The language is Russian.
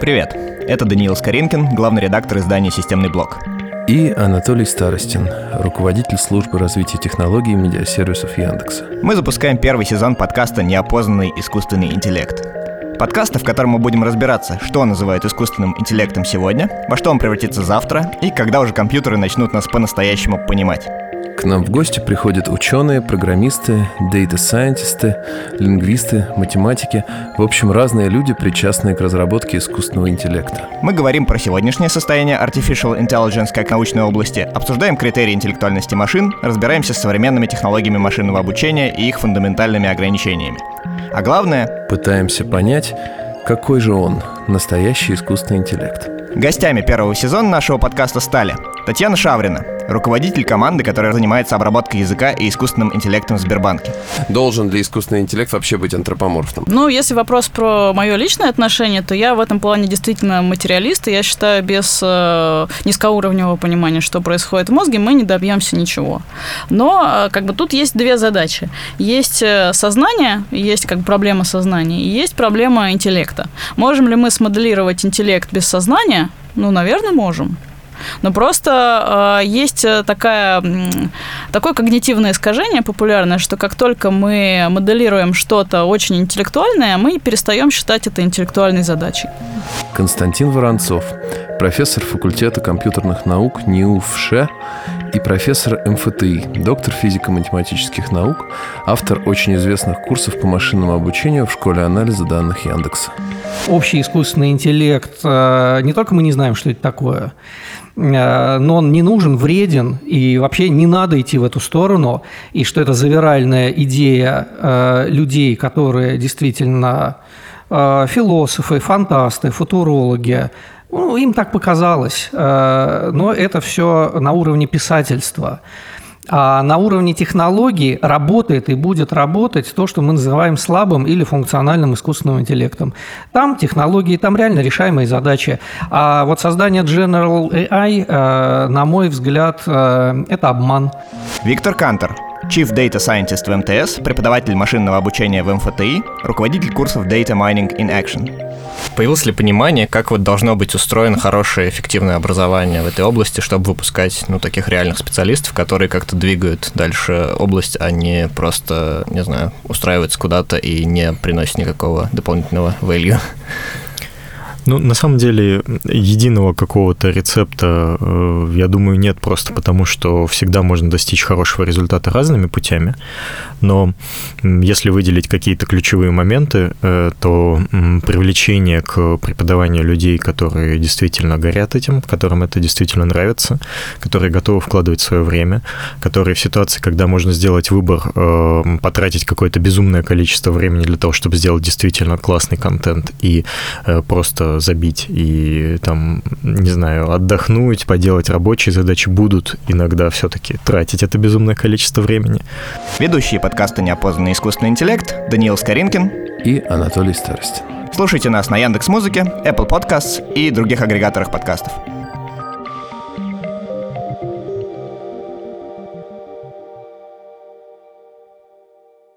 Привет, это Даниил Скоринкин, главный редактор издания «Системный блок». И Анатолий Старостин, руководитель службы развития технологий и медиасервисов Яндекса. Мы запускаем первый сезон подкаста «Неопознанный искусственный интеллект». Подкаста, в котором мы будем разбираться, что называют искусственным интеллектом сегодня, во что он превратится завтра и когда уже компьютеры начнут нас по-настоящему понимать. К нам в гости приходят ученые, программисты, дейта-сайентисты, лингвисты, математики, в общем, разные люди, причастные к разработке искусственного интеллекта. Мы говорим про сегодняшнее состояние Artificial Intelligence как научной области, обсуждаем критерии интеллектуальности машин, разбираемся с современными технологиями машинного обучения и их фундаментальными ограничениями. А главное... Пытаемся понять, какой же он, настоящий искусственный интеллект. Гостями первого сезона нашего подкаста стали Татьяна Шаврина, руководитель команды, которая занимается обработкой языка и искусственным интеллектом в Сбербанке. Должен ли искусственный интеллект вообще быть антропоморфным? Ну, если вопрос про мое личное отношение, то я в этом плане действительно материалист, и я считаю, без э, низкоуровневого понимания, что происходит в мозге, мы не добьемся ничего. Но э, как бы тут есть две задачи. Есть э, сознание, есть как бы проблема сознания, и есть проблема интеллекта. Можем ли мы смоделировать интеллект без сознания? Ну, наверное, можем. Но просто э, есть такая, такое когнитивное искажение популярное, что как только мы моделируем что-то очень интеллектуальное, мы перестаем считать это интеллектуальной задачей. Константин Воронцов, профессор факультета компьютерных наук НИУ ФШ и профессор МФТИ, доктор физико-математических наук, автор очень известных курсов по машинному обучению в школе анализа данных Яндекса. Общий искусственный интеллект, э, не только мы не знаем, что это такое, э, но он не нужен, вреден, и вообще не надо идти в эту сторону, и что это завиральная идея э, людей, которые действительно философы, фантасты, футурологи, ну, им так показалось, э, но это все на уровне писательства. А на уровне технологий работает и будет работать то, что мы называем слабым или функциональным искусственным интеллектом. Там технологии, там реально решаемые задачи. А вот создание General AI, э, на мой взгляд, э, это обман. Виктор Кантер, Chief Data Scientist в МТС, преподаватель машинного обучения в МФТИ, руководитель курсов Data Mining in Action. Появилось ли понимание, как вот должно быть устроено хорошее, эффективное образование в этой области, чтобы выпускать ну, таких реальных специалистов, которые как-то двигают дальше область, а не просто, не знаю, устраиваются куда-то и не приносят никакого дополнительного value? Ну, на самом деле, единого какого-то рецепта, э, я думаю, нет просто потому, что всегда можно достичь хорошего результата разными путями. Но если выделить какие-то ключевые моменты, э, то привлечение к преподаванию людей, которые действительно горят этим, которым это действительно нравится, которые готовы вкладывать свое время, которые в ситуации, когда можно сделать выбор, э, потратить какое-то безумное количество времени для того, чтобы сделать действительно классный контент и просто забить и там, не знаю, отдохнуть, поделать рабочие задачи будут иногда все-таки тратить это безумное количество времени. Ведущие подкаста «Неопознанный искусственный интеллект» Даниил Скоринкин и Анатолий Старостин. Слушайте нас на Яндекс Музыке, Apple Podcasts и других агрегаторах подкастов.